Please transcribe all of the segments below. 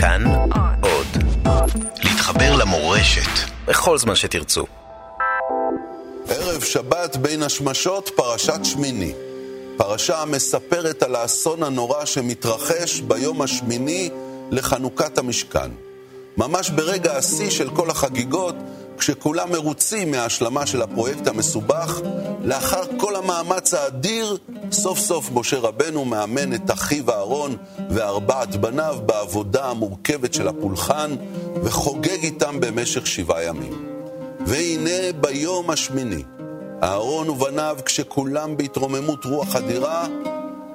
כאן עוד. להתחבר למורשת בכל זמן שתרצו. ערב שבת בין השמשות, פרשת שמיני. פרשה המספרת על האסון הנורא שמתרחש ביום השמיני לחנוכת המשכן. ממש ברגע השיא של כל החגיגות, כשכולם מרוצים מההשלמה של הפרויקט המסובך, לאחר כל המאמץ האדיר, סוף סוף משה רבנו מאמן את אחיו אהרון וארבעת בניו בעבודה המורכבת של הפולחן, וחוגג איתם במשך שבעה ימים. והנה ביום השמיני, אהרון ובניו, כשכולם בהתרוממות רוח אדירה,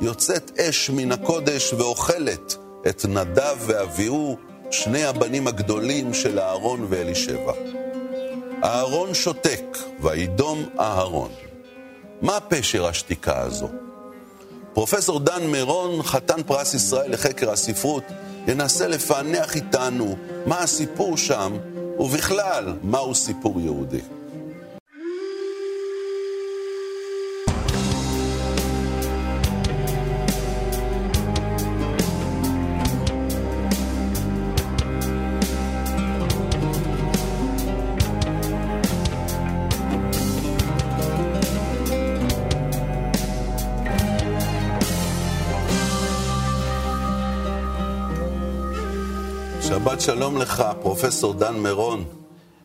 יוצאת אש מן הקודש ואוכלת את נדב ואביהו, שני הבנים הגדולים של אהרון ואלישבע. אהרון שותק, וידום אהרון. מה פשר השתיקה הזו? פרופסור דן מירון, חתן פרס ישראל לחקר הספרות, ינסה לפענח איתנו מה הסיפור שם, ובכלל, מהו סיפור יהודי. שלום לך, פרופסור דן מירון.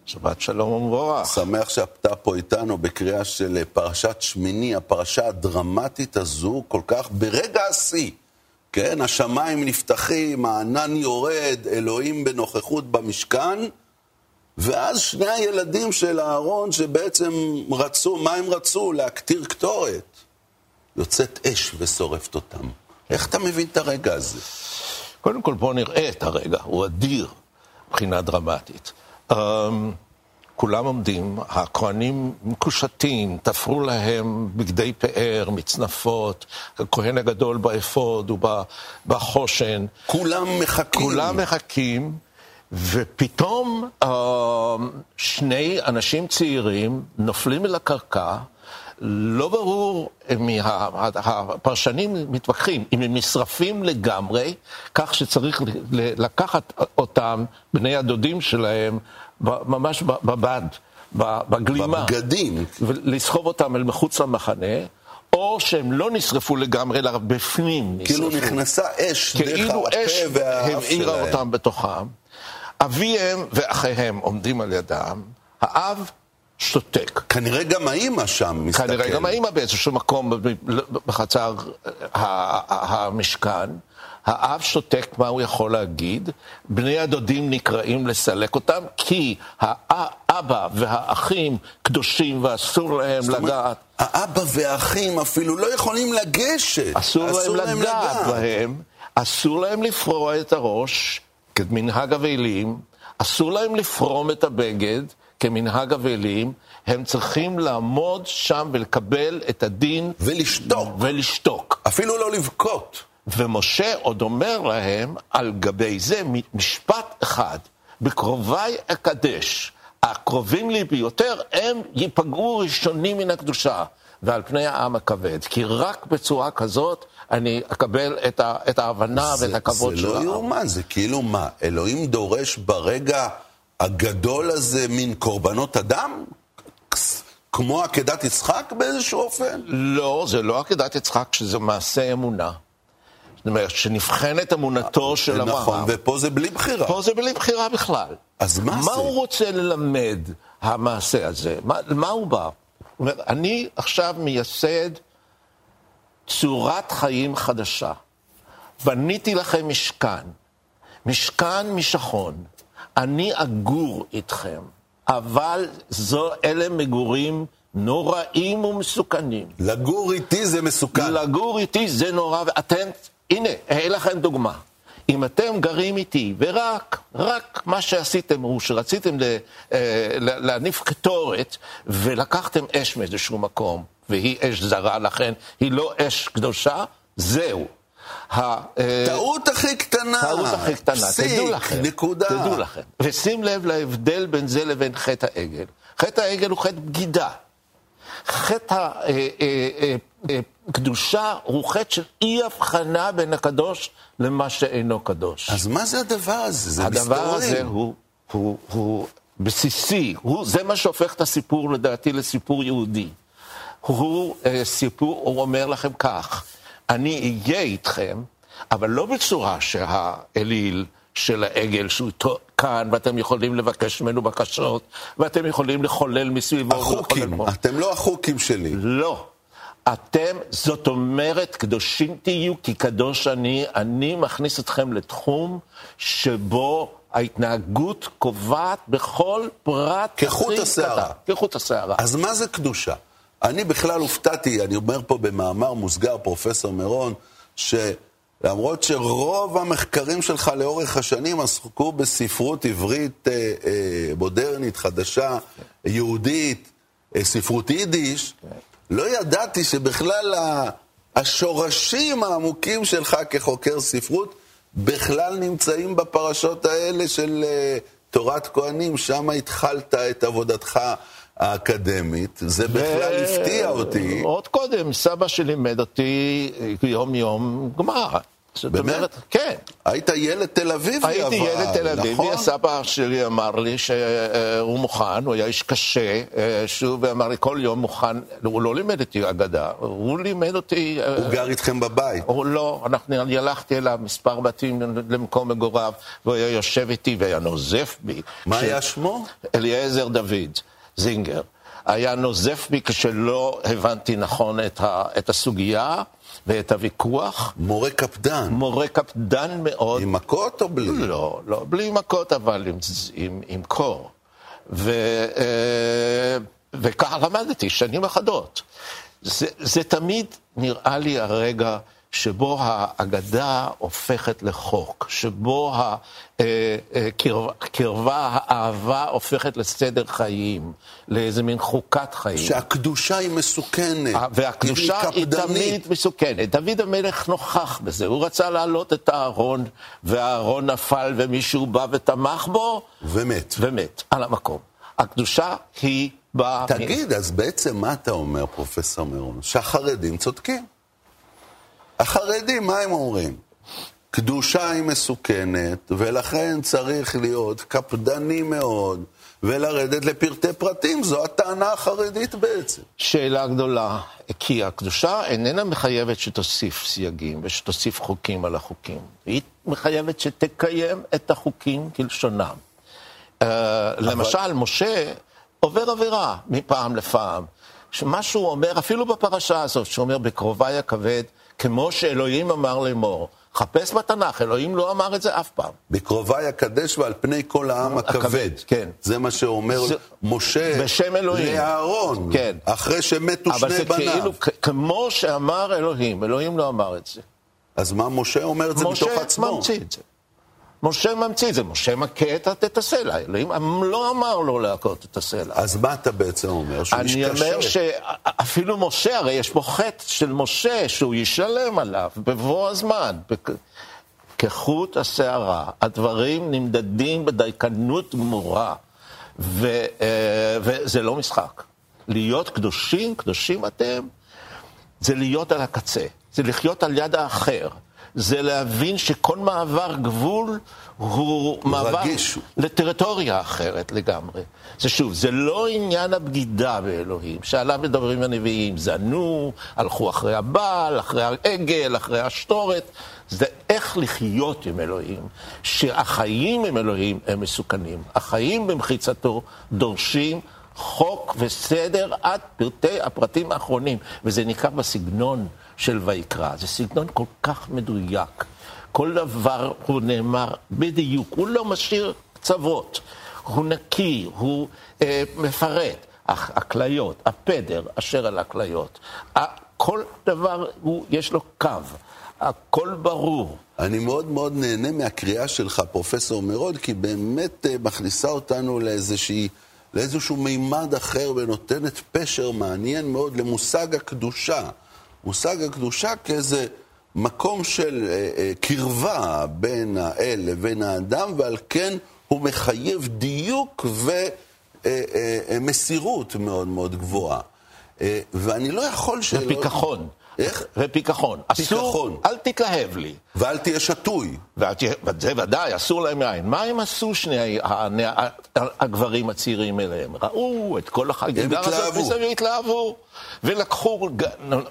שבת שלום ומבורך. שמח שאתה פה איתנו בקריאה של פרשת שמיני, הפרשה הדרמטית הזו, כל כך ברגע השיא. כן, השמיים נפתחים, הענן יורד, אלוהים בנוכחות במשכן, ואז שני הילדים של אהרון שבעצם רצו, מה הם רצו? להקטיר קטורת. יוצאת אש ושורפת אותם. איך אתה מבין את הרגע הזה? קודם כל בואו נראה את הרגע, הוא אדיר מבחינה דרמטית. Um, כולם עומדים, הכהנים מקושטים, תפרו להם בגדי פאר, מצנפות, הכהן הגדול באפוד ובחושן. כולם מחכים. כולם מחכים, ופתאום uh, שני אנשים צעירים נופלים אל הקרקע. לא ברור, הפרשנים מתווכחים, אם הם נשרפים לגמרי, כך שצריך לקחת אותם, בני הדודים שלהם, ממש בבד, בגלימה. בבגדים. ולסחוב אותם אל מחוץ למחנה. או שהם לא נשרפו לגמרי, אלא בפנים נשרפו. כאילו נכנסה אש דרך הפה והאף שלהם. כאילו אש הבעירה אותם בתוכם. אביהם ואחיהם עומדים על ידם, האב שותק. כנראה גם האימא שם מסתכלת. כנראה גם האימא באיזשהו מקום בחצר המשכן. האב שותק, מה הוא יכול להגיד? בני הדודים נקראים לסלק אותם, כי האבא והאחים קדושים ואסור להם לגעת. האבא והאחים אפילו לא יכולים לגשת. אסור, אסור להם, להם לגעת בהם, אסור להם לפרוע את הראש, כמנהג אבלים, אסור להם לפרום את הבגד. כמנהג אבלים, הם צריכים לעמוד שם ולקבל את הדין. ולשתוק. ולשתוק. אפילו לא לבכות. ומשה עוד אומר להם על גבי זה משפט אחד, בקרוביי אקדש, הקרובים לי ביותר, הם ייפגעו ראשונים מן הקדושה. ועל פני העם הכבד, כי רק בצורה כזאת אני אקבל את, ה, את ההבנה זה, ואת הכבוד של העם. זה לא יאומן, זה כאילו מה, אלוהים דורש ברגע הגדול הזה מין קורבנות אדם? כמו עקדת יצחק באיזשהו אופן? לא, זה לא עקדת יצחק, שזה מעשה אמונה. זאת אומרת, שנבחנת אמונתו של אברהם. נכון, ופה זה בלי בחירה. פה זה בלי בחירה בכלל. אז מה, מה זה? מה הוא רוצה ללמד, המעשה הזה? מה, מה הוא בא? זאת אומרת, אני עכשיו מייסד צורת חיים חדשה. בניתי לכם משכן, משכן משכון. אני אגור איתכם, אבל זו, אלה מגורים נוראים ומסוכנים. לגור איתי זה מסוכן. לגור איתי זה נורא, ואתם, הנה, אין לכם דוגמה. אם אתם גרים איתי, ורק, רק מה שעשיתם הוא שרציתם להניף קטורת, ולקחתם אש מאיזשהו מקום, והיא אש זרה, לכן היא לא אש קדושה, זהו. טעות הכי קטנה. טעות הכי קטנה, תדעו לכם. נקודה. תדעו לכם. ושים לב להבדל בין זה לבין חטא העגל. חטא העגל הוא חטא בגידה. חטא קדושה הוא חטא של אי הבחנה בין הקדוש למה שאינו קדוש. אז מה זה הדבר הזה? זה הדבר מסתורים. הזה הוא, הוא, הוא בסיסי, הוא, זה מה שהופך את הסיפור לדעתי לסיפור יהודי. הוא אה, סיפור, הוא אומר לכם כך, אני אהיה איתכם, אבל לא בצורה שהאליל של העגל שהוא כאן, ואתם יכולים לבקש ממנו בקשות, ואתם יכולים לחולל מסביבו. החוקים. אתם לא החוקים שלי. לא. אתם, זאת אומרת, קדושים תהיו, כי קדוש אני, אני מכניס אתכם לתחום שבו ההתנהגות קובעת בכל פרט כחוט השערה. כחוט השערה. אז מה זה קדושה? אני בכלל הופתעתי, אני אומר פה במאמר מוסגר, פרופסור מירון, שלמרות שרוב המחקרים שלך לאורך השנים עסקו בספרות עברית אה, אה, מודרנית, חדשה, יהודית, אה, ספרות יידיש, לא ידעתי שבכלל ה- השורשים העמוקים שלך כחוקר ספרות בכלל נמצאים בפרשות האלה של אה, תורת כהנים, שם התחלת את עבודתך האקדמית. זה בכלל ו- הפתיע אותי. עוד קודם, סבא שלימד אותי יום-יום גמר. זאת באמת? אומרת, כן. היית ילד תל אביבי, אבל, הייתי ילד תל אביבי, נכון? הסבא שלי אמר לי שהוא מוכן, הוא היה איש קשה, אה, שוב, ואמר לי כל יום מוכן, הוא לא לימד אותי אגדה, הוא לימד אותי... אה, הוא גר איתכם בבית. הוא לא, אנחנו, אני הלכתי אליו מספר בתים למקום מגוריו, והוא היה יושב איתי והיה נוזף בי. מה כש- היה שמו? אליעזר דוד זינגר. היה נוזף בי כשלא הבנתי נכון את, ה, את הסוגיה ואת הוויכוח. מורה קפדן. מורה קפדן מאוד. עם מכות או בלי? לא, לא, בלי מכות, אבל עם, עם, עם קור. ו, אה, וככה למדתי שנים אחדות. זה, זה תמיד נראה לי הרגע שבו האגדה הופכת לחוק, שבו הקרבה, האהבה הופכת לסדר חיים, לאיזה מין חוקת חיים. שהקדושה היא מסוכנת. והקדושה היא קפדנית. תמיד מסוכנת. דוד המלך נוכח בזה, הוא רצה להעלות את הארון, והארון נפל ומישהו בא ותמך בו, ומת. ומת על המקום. הקדושה היא באה... תגיד, אז בעצם מה אתה אומר, פרופסור מירון? שהחרדים צודקים. החרדים, מה הם אומרים? קדושה היא מסוכנת, ולכן צריך להיות קפדני מאוד, ולרדת לפרטי פרטים. זו הטענה החרדית בעצם. שאלה גדולה, כי הקדושה איננה מחייבת שתוסיף סייגים ושתוסיף חוקים על החוקים. היא מחייבת שתקיים את החוקים כלשונם. Uh, למשל, משה עובר עבירה מפעם לפעם. שמה שהוא אומר, אפילו בפרשה הזאת, שהוא אומר, בקרובי הכבד, כמו שאלוהים אמר לאמור. חפש בתנ"ך, אלוהים לא אמר את זה אף פעם. בקרובי אקדש ועל פני כל העם הכבד. הכבד, כן. זה מה שאומר זה- משה בשם אלוהים. לאהרון, כן. אחרי שמתו אבל שני זה בניו. כאילו, כ- כמו שאמר אלוהים, אלוהים לא אמר את זה. אז מה משה אומר את זה מתוך משה עצמו? ממציא את זה. משה ממציא את זה, משה מכה את- הסלע, אלוהים לא אמר לו להכות את הסלע. אז מה אתה בעצם אומר? שהוא אני משתעשע. אומר שאפילו משה, הרי יש פה חטא של משה שהוא ישלם עליו בבוא הזמן. כחוט השערה, הדברים נמדדים בדייקנות גמורה, ו, אה, וזה לא משחק. להיות קדושים, קדושים אתם, זה להיות על הקצה, זה לחיות על יד האחר, זה להבין שכל מעבר גבול הוא מעבר רגיש. לטריטוריה אחרת לגמרי. זה שוב, זה לא עניין הבגידה באלוהים, שעליו מדברים הנביאים, זנו, הלכו אחרי הבעל, אחרי העגל, אחרי השטורת, זה איך לחיות עם אלוהים, שהחיים עם אלוהים הם מסוכנים. החיים במחיצתו דורשים חוק וסדר עד פרטי הפרטים האחרונים, וזה ניכר בסגנון של ויקרא. זה סגנון כל כך מדויק. כל דבר הוא נאמר בדיוק, הוא לא משאיר קצוות, הוא נקי, הוא אה, מפרט. הכליות, הפדר אשר על הכליות. כל דבר, הוא, יש לו קו, הכל ברור. אני מאוד מאוד נהנה מהקריאה שלך, פרופסור מירון, כי באמת אה, מכניסה אותנו לאיזושהי, לאיזשהו מימד אחר ונותנת פשר מעניין מאוד למושג הקדושה. מושג הקדושה כאיזה מקום של אה, אה, קרבה בין האל לבין האדם, ועל כן הוא מחייב דיוק ומסירות מאוד מאוד גבוהה. אה, ואני לא יכול שלא... ופיכחון. איך? ופיכחון. פיכחון. אסור, אל תתלהב לי. ואל תהיה שתוי. וזה ודאי, אסור להם יין. מה הם עשו שני הגברים הצעירים אליהם? ראו את כל החגיגה הזאת מסביב, התלהבו. ולקחו,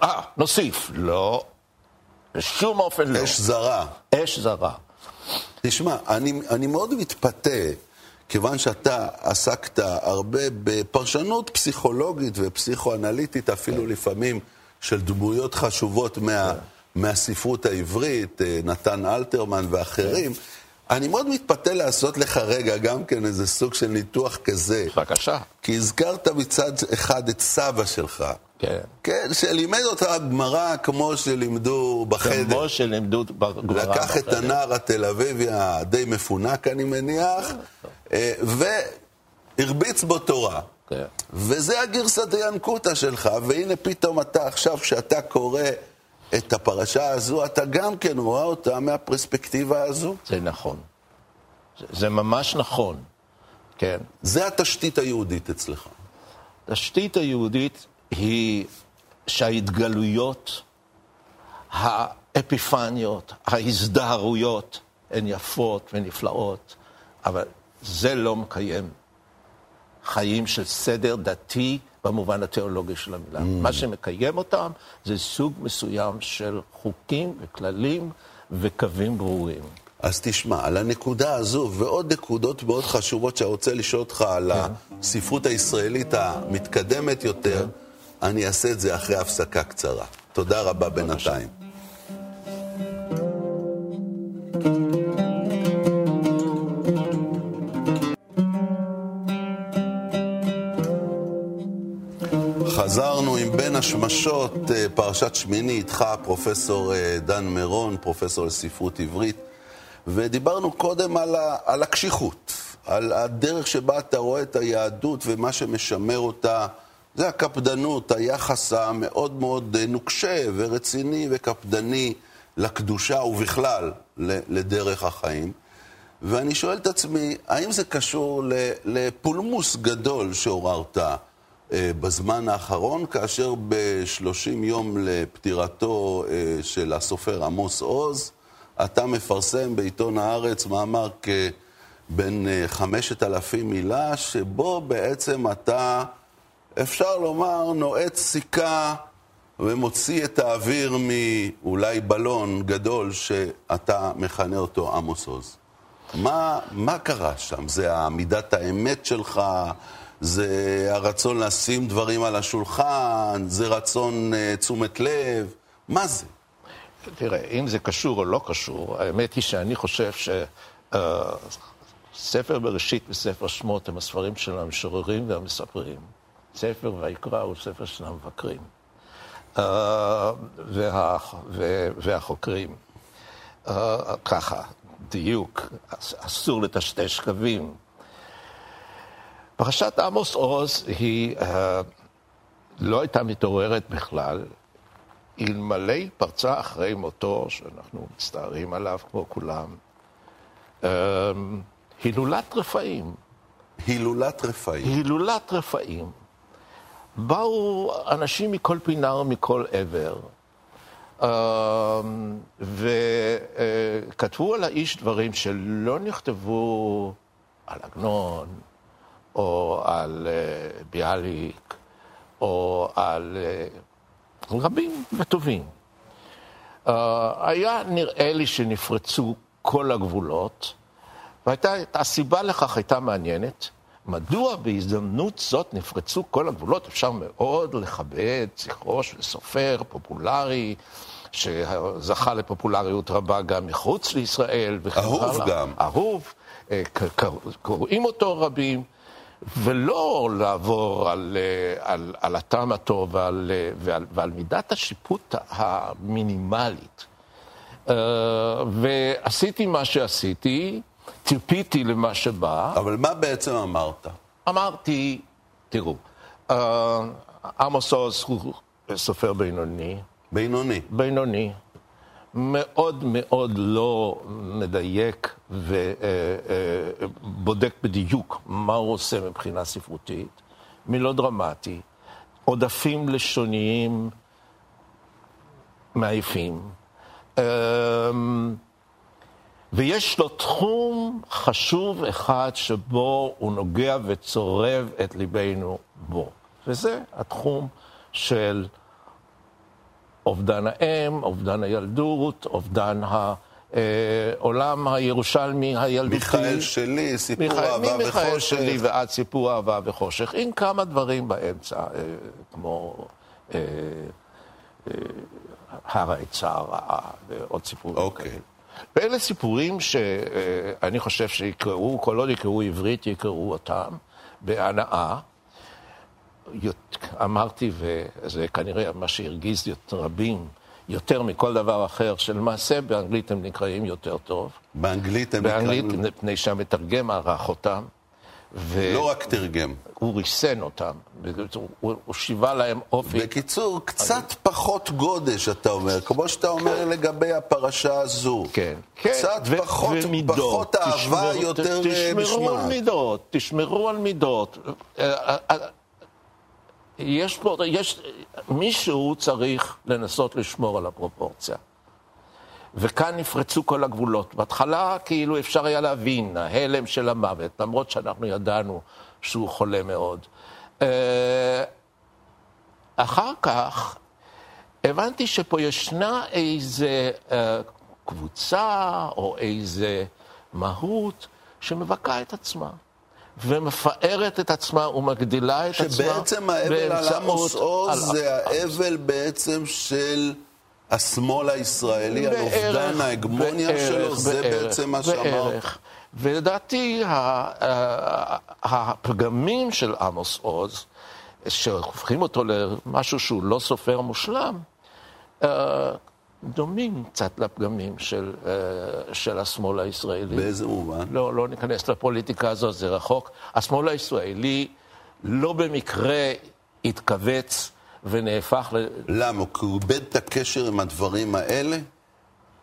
אה, נוסיף. לא, בשום אופן לא. אש זרה. אש זרה. תשמע, אני, אני מאוד מתפתה, כיוון שאתה עסקת הרבה בפרשנות פסיכולוגית ופסיכואנליטית, אפילו כן. לפעמים של דמויות חשובות מה, כן. מהספרות העברית, אה, נתן אלתרמן ואחרים. כן. אני מאוד מתפתה לעשות לך רגע גם כן איזה סוג של ניתוח כזה. בבקשה. כי הזכרת מצד אחד את סבא שלך. כן. כן, שלימד אותך גמרא כמו שלימדו בחדר. כמו שלימדו בגמרא בחדר. לקח את הנער התל אביבי הדי מפונק, אני מניח, אה, והרביץ בו תורה. כן. וזה הגרסת הינקותא שלך, והנה פתאום אתה עכשיו, כשאתה קורא את הפרשה הזו, אתה גם כן רואה אותה מהפרספקטיבה הזו. זה נכון. זה, זה ממש נכון, כן. זה התשתית היהודית אצלך. התשתית היהודית היא שההתגלויות, האפיפניות, ההזדהרויות, הן יפות ונפלאות, אבל זה לא מקיים חיים של סדר דתי במובן התיאולוגי של המילה. Mm. מה שמקיים אותם זה סוג מסוים של חוקים וכללים וקווים ברורים. אז תשמע, על הנקודה הזו ועוד נקודות מאוד חשובות שאני רוצה לשאול אותך על כן. הספרות הישראלית המתקדמת יותר, כן. אני אעשה את זה אחרי הפסקה קצרה. תודה רבה בינתיים. חזרנו עם בין השמשות, אה, פרשת שמיני, איתך פרופסור אה, דן מירון, פרופסור לספרות עברית, ודיברנו קודם על, ה, על הקשיחות, על הדרך שבה אתה רואה את היהדות ומה שמשמר אותה, זה הקפדנות, היחס המאוד מאוד אה, נוקשה ורציני וקפדני לקדושה ובכלל לדרך החיים. ואני שואל את עצמי, האם זה קשור לפולמוס גדול שעוררת? אה, בזמן האחרון, כאשר ב-30 יום לפטירתו אה, של הסופר עמוס עוז, אתה מפרסם בעיתון הארץ מאמר כבן 5,000 אה, מילה, שבו בעצם אתה, אפשר לומר, נועץ סיכה ומוציא את האוויר מאולי בלון גדול שאתה מכנה אותו עמוס עוז. מה, מה קרה שם? זה עמידת האמת שלך? זה הרצון לשים דברים על השולחן, זה רצון uh, תשומת לב, מה זה? תראה, אם זה קשור או לא קשור, האמת היא שאני חושב שספר אה, uh, בראשית וספר שמות הם הספרים של המשוררים והמספרים. ספר ויקרא הוא ספר של המבקרים uh, וה, וה, והחוקרים. Uh, ככה, דיוק, אסור לטשטש קווים. פרשת עמוס עוז היא uh, לא הייתה מתעוררת בכלל, אלמלא פרצה אחרי מותו, שאנחנו מצטערים עליו כמו כולם, uh, הילולת רפאים. הילולת רפאים. הילולת רפאים. באו אנשים מכל פינה ומכל עבר, uh, וכתבו על האיש דברים שלא נכתבו על עגנון, או על uh, ביאליק, או על uh, רבים וטובים. Uh, היה נראה לי שנפרצו כל הגבולות, והסיבה לכך הייתה מעניינת. מדוע בהזדמנות זאת נפרצו כל הגבולות? אפשר מאוד לכבד זכרו של סופר פופולרי, שזכה לפופולריות רבה גם מחוץ לישראל. אהוב גם. אהוב, קוראים אותו רבים. ולא לעבור על, אה, על, על הטעם הטוב ועל, אה, ועל, ועל מידת השיפוט המינימלית. אה, ועשיתי מה שעשיתי, ציפיתי למה שבא. אבל מה בעצם אמרת? אמרתי, תראו, עמוס עוז הוא סופר בינוני. בינוני. בינוני. מאוד מאוד לא מדייק ובודק בדיוק מה הוא עושה מבחינה ספרותית, מלא דרמטי, עודפים לשוניים מעייפים. אמ, ויש לו תחום חשוב אחד שבו הוא נוגע וצורב את ליבנו בו, וזה התחום של אובדן האם, אובדן הילדות, אובדן העולם הירושלמי הילדותי. מיכאל שלי, סיפור מיכאל, אהבה וחושך. ממיכאל שלי ועד סיפור אהבה וחושך, עם כמה דברים באמצע, אה, כמו אה, אה, הר העצה הרעה ועוד סיפורים אוקיי. כאלה. ואלה סיפורים שאני חושב שיקראו, כל עוד יקראו עברית, יקראו אותם בהנאה. אמרתי, וזה כנראה מה שהרגיז רבים, יותר מכל דבר אחר, שלמעשה באנגלית הם נקראים יותר טוב. באנגלית הם נקראים... באנגלית, מפני שהמתרגם ערך אותם. ו... לא רק תרגם. הוא ריסן אותם, הוא, הוא שיווה להם אופי. בקיצור, קצת אני... פחות גודש, אתה אומר, כמו שאתה אומר כן. לגבי הפרשה הזו. כן, כן. קצת ו- פחות, ומידות. פחות אהבה, תשמר, יותר אה, משמעת. תשמרו על מידות, תשמרו על מידות. יש פה, יש, מישהו צריך לנסות לשמור על הפרופורציה. וכאן נפרצו כל הגבולות. בהתחלה כאילו אפשר היה להבין, ההלם של המוות, למרות שאנחנו ידענו שהוא חולה מאוד. אה, אחר כך הבנתי שפה ישנה איזה אה, קבוצה או איזה מהות שמבכה את עצמה. ומפארת את עצמה ומגדילה את עצמה. שבעצם האבל על עמוס עוז זה האבל בעצם של השמאל הישראלי, על אובדן ההגמוניה בערך, שלו, בערך, זה בעצם מה שאמרת. ולדעתי הפגמים של עמוס עוז, שהופכים אותו למשהו שהוא לא סופר מושלם, אה, דומים קצת לפגמים של, אה, של השמאל הישראלי. באיזה מובן? לא, לא ניכנס לפוליטיקה הזאת, זה רחוק. השמאל הישראלי לא במקרה התכווץ ונהפך ל... למה? כי הוא איבד את הקשר עם הדברים האלה?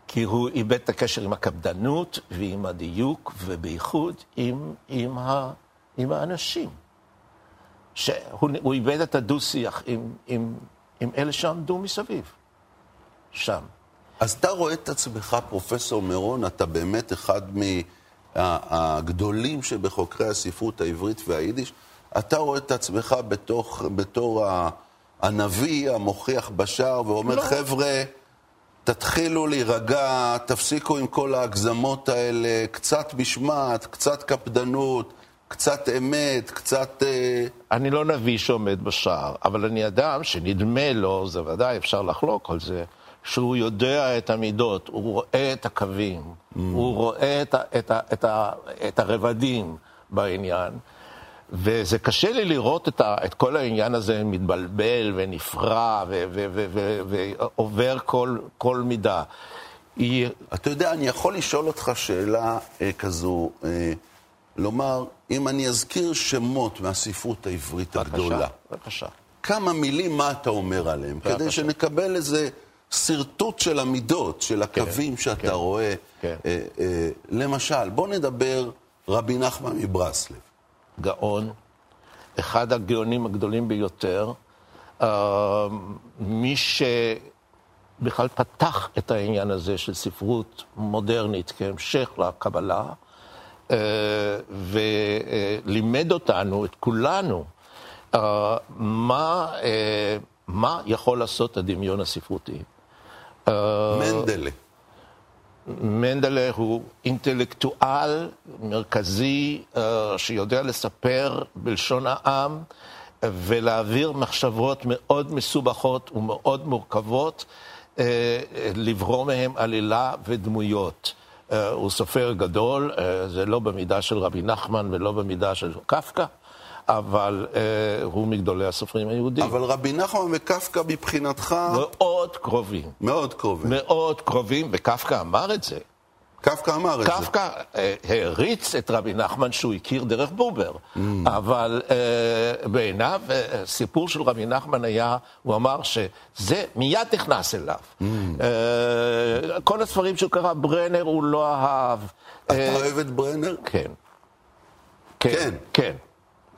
כי הוא איבד את הקשר עם הקפדנות ועם הדיוק, ובייחוד עם, עם, ה, עם האנשים. שהוא איבד את הדו-שיח עם, עם, עם אלה שעמדו מסביב. שם. אז אתה רואה את עצמך, פרופסור מירון, אתה באמת אחד מהגדולים שבחוקרי הספרות העברית והיידיש. אתה רואה את עצמך בתוך, בתור הנביא המוכיח בשער ואומר, לא. חבר'ה, תתחילו להירגע, תפסיקו עם כל ההגזמות האלה, קצת משמעת, קצת קפדנות, קצת אמת, קצת... אה, אני לא נביא שעומד בשער, אבל אני אדם שנדמה לו, זה ודאי אפשר לחלוק על זה, שהוא יודע את המידות, הוא רואה את הקווים, mm. הוא רואה את, ה, את, ה, את, ה, את הרבדים בעניין, וזה קשה לי לראות את, ה, את כל העניין הזה מתבלבל ונפרע ועובר כל, כל מידה. היא... אתה יודע, אני יכול לשאול אותך שאלה אה, כזו, אה, לומר, אם אני אזכיר שמות מהספרות העברית בבקשה, הגדולה, בבקשה. כמה מילים, מה אתה אומר עליהם? בבקשה. כדי שנקבל איזה... שרטוט של המידות, של הקווים כן, שאתה כן, רואה. כן. אה, אה, למשל, בוא נדבר רבי נחמן מברסלב. גאון, אחד הגאונים הגדולים ביותר, אה, מי שבכלל פתח את העניין הזה של ספרות מודרנית כהמשך לקבלה, אה, ולימד אותנו, את כולנו, אה, מה, אה, מה יכול לעשות הדמיון הספרותי. מנדלה. מנדלה הוא אינטלקטואל מרכזי uh, שיודע לספר בלשון העם ולהעביר מחשבות מאוד מסובכות ומאוד מורכבות, uh, לברוא מהם עלילה ודמויות. הוא סופר גדול, זה לא במידה של רבי נחמן ולא במידה של קפקא. אבל אה, הוא מגדולי הסופרים היהודים. אבל רבי נחמן וקפקא מבחינתך... מאוד קרובים. מאוד קרובים. מאוד קרובים, וקפקא אמר את זה. קפקא אמר את זה. קפקא אה, העריץ את רבי נחמן שהוא הכיר דרך בובר, mm. אבל אה, בעיניו, אה, סיפור של רבי נחמן היה, הוא אמר שזה מיד נכנס אליו. Mm. אה, כל הספרים שהוא קרא, ברנר הוא לא אהב. אתה אוהב את ברנר? כן. כן. כן. כן.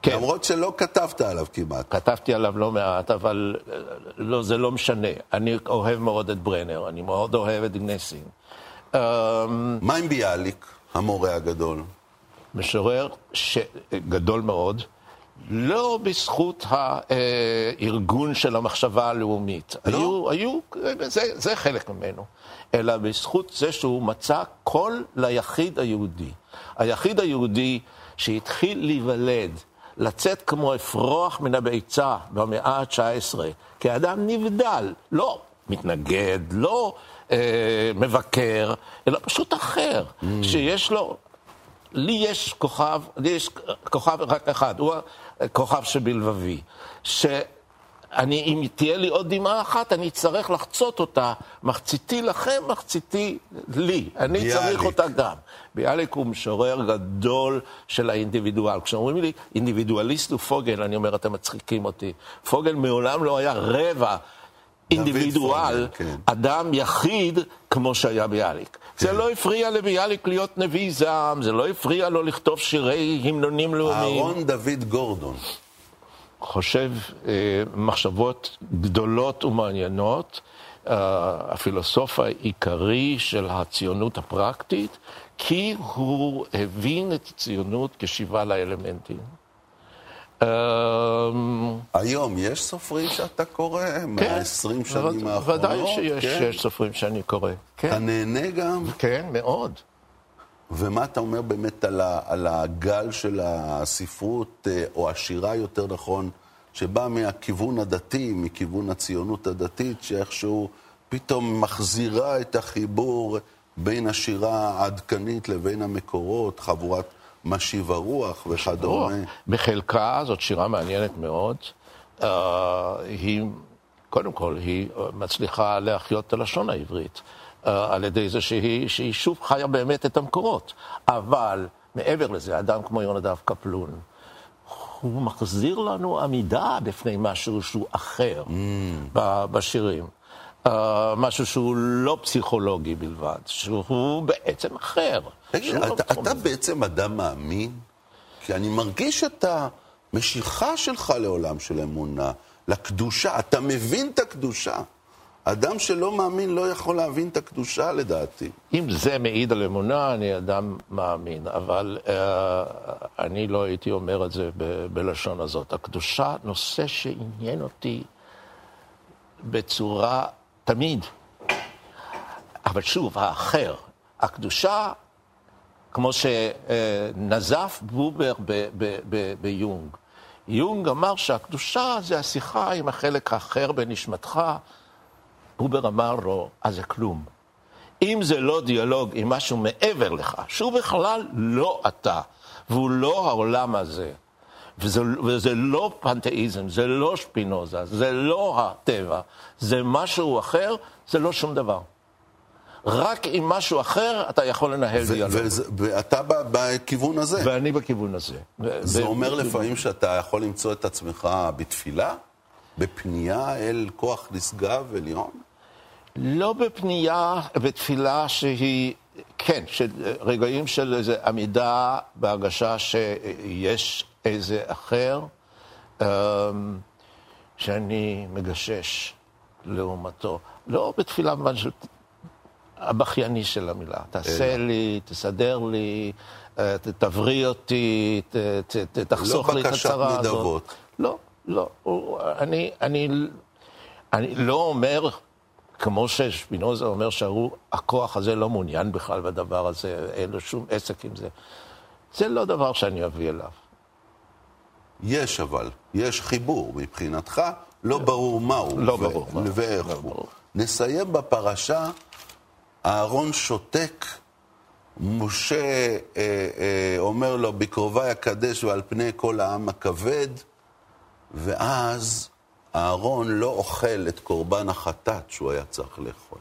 כן. למרות שלא כתבת עליו כמעט. כתבתי עליו לא מעט, אבל אה, לא, זה לא משנה. אני אוהב מאוד את ברנר, אני מאוד אוהב את גנסינג. אמ, מה עם ביאליק, המורה הגדול? משורר ש... גדול מאוד, לא בזכות הארגון של המחשבה הלאומית. לא? היו, היו, זה, זה חלק ממנו. אלא בזכות זה שהוא מצא קול ליחיד היהודי. היחיד היהודי שהתחיל להיוולד, לצאת כמו אפרוח מן הביצה במאה ה-19, כאדם נבדל, לא מתנגד, לא אה, מבקר, אלא פשוט אחר, mm. שיש לו... לי יש כוכב, לי יש כוכב רק אחד, הוא הכוכב שבלבבי, ש... אני, אם תהיה לי עוד דמעה אחת, אני אצטרך לחצות אותה, מחציתי לכם, מחציתי לי. אני ביאליק. צריך אותה גם. ביאליק הוא משורר גדול של האינדיבידואל. כשאומרים לי, אינדיבידואליסט הוא פוגל, אני אומר, אתם מצחיקים אותי. פוגל מעולם לא היה רבע אינדיבידואל, כן. אדם יחיד כמו שהיה ביאליק. כן. זה לא הפריע לביאליק להיות נביא זעם, זה לא הפריע לו לכתוב שירי המנונים לאומיים. אהרון דוד גורדון. חושב אה, מחשבות גדולות ומעניינות, אה, הפילוסוף העיקרי של הציונות הפרקטית, כי הוא הבין את הציונות כשבעה לאלמנטים. אה, היום יש סופרים שאתה קורא? כן. מהעשרים שנים האחרונות? ודאי שיש כן. סופרים שאני קורא. כן. אתה נהנה גם? כן, מאוד. ומה אתה אומר באמת על, ה, על הגל של הספרות, אה, או השירה יותר נכון, שבא מהכיוון הדתי, מכיוון הציונות הדתית, שאיכשהו פתאום מחזירה את החיבור בין השירה העדכנית לבין המקורות, חבורת משיב הרוח וכדומה. בחלקה זאת שירה מעניינת מאוד. Uh, היא, קודם כל, היא מצליחה להחיות את הלשון העברית. אה, על ידי זה שהיא, שהיא שוב חיה באמת את המקורות. אבל מעבר לזה, אדם כמו יונדב קפלון, הוא מחזיר לנו עמידה בפני משהו שהוא אחר mm. בשירים. Uh, משהו שהוא לא פסיכולוגי בלבד, שהוא בעצם אחר. תגיד, אתה, לא אתה בעצם אדם מאמין? כי אני מרגיש את המשיכה שלך לעולם של אמונה, לקדושה. אתה מבין את הקדושה. אדם שלא מאמין לא יכול להבין את הקדושה, לדעתי. אם זה מעיד על אמונה, אני אדם מאמין, אבל uh, אני לא הייתי אומר את זה ב- בלשון הזאת. הקדושה, נושא שעניין אותי בצורה תמיד. אבל שוב, האחר, הקדושה, כמו שנזף בובר ביונג. יונג אמר שהקדושה זה השיחה עם החלק האחר בנשמתך, בובר אמר לו, אז זה כלום. אם זה לא דיאלוג עם משהו מעבר לך, שהוא בכלל לא אתה, והוא לא העולם הזה, וזה, וזה לא פנתאיזם, זה לא שפינוזה, זה לא הטבע, זה משהו אחר, זה לא שום דבר. רק עם משהו אחר אתה יכול לנהל דיאלוג. ואתה בכיוון הזה. ואני בכיוון הזה. זה אומר לפעמים שאתה יכול למצוא את עצמך בתפילה? בפנייה אל כוח נשגב עליון? לא בפנייה, בתפילה שהיא, כן, של רגעים של איזו עמידה בהרגשה שיש איזה אחר, אמ, שאני מגשש לעומתו. לא בתפילה במובן של הבכייני של המילה. תעשה לי, תסדר לי, אה, תבריא אותי, תחסוך לא לי את הצרה הזאת. לא בקשת נדבות. לא, לא. אני, אני, אני לא אומר כמו ששפינוזה אומר שהכוח הזה לא מעוניין בכלל בדבר הזה, אין לו שום עסק עם זה. זה לא דבר שאני אביא אליו. יש אבל, יש חיבור מבחינתך, לא ברור מהו. לא ברור מהו. ואיך לא הוא. ברור. נסיים בפרשה, אהרון שותק, משה אה, אה, אומר לו, בקרובי אקדש ועל פני כל העם הכבד, ואז אהרון לא אוכל את קורבן החטאת שהוא היה צריך לאכול.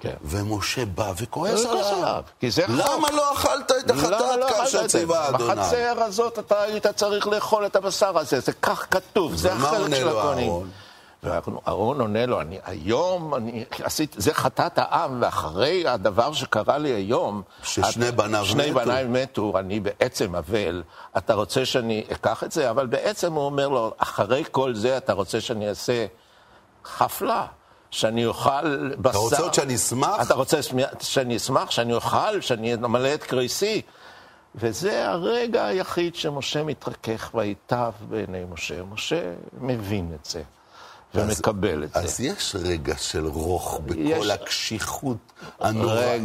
כן. ומשה בא וכועס עליו. כי זה חוק. למה לא אכלת את החטאת לא, כאשר ציווה אדוני? בחצר הזאת אתה היית צריך לאכול את הבשר הזה, זה כך כתוב, זה החלק של הכהנים. ואהרון עונה לו, אני היום, אני עשיתי, זה חטאת העם, ואחרי הדבר שקרה לי היום... ששני את, בניו שני מתו. שני בניו מתו, אני בעצם אבל. אתה רוצה שאני אקח את זה? אבל בעצם הוא אומר לו, אחרי כל זה אתה רוצה שאני אעשה חפלה. שאני אוכל בשר. אתה רוצה עוד שאני אשמח? אתה רוצה שאני אשמח, שאני אוכל, שאני אמלא את קריסי. וזה הרגע היחיד שמשה מתרכך ויטב בעיני משה. משה מבין את זה. ומקבל את אז זה. אז יש רגע של רוך בכל יש... הקשיחות הנוראית,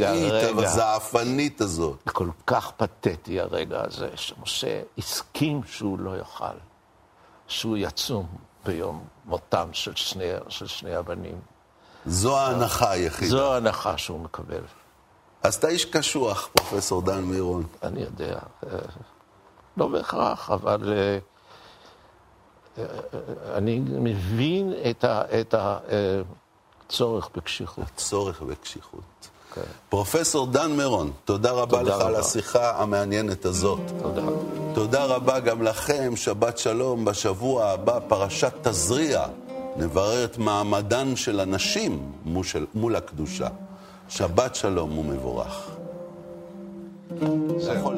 הזעפנית הזאת. כל כך פתטי הרגע הזה, שמשה הסכים שהוא לא יאכל, שהוא יצום ביום מותם של שני, של שני הבנים. זו ההנחה היחידה. זו ההנחה שהוא מקבל. אז אתה איש קשוח, פרופסור דן מירון. אני יודע. אה, לא בהכרח, אבל אה, אני מבין את הצורך בקשיחות. הצורך בקשיחות. כן. פרופסור דן מירון, תודה רבה תודה לך רבה. על השיחה המעניינת הזאת. תודה. תודה רבה גם לכם, שבת שלום. בשבוע הבא, פרשת תזריע. נברר את מעמדן של הנשים מול הקדושה. שבת שלום ומבורך. זהו.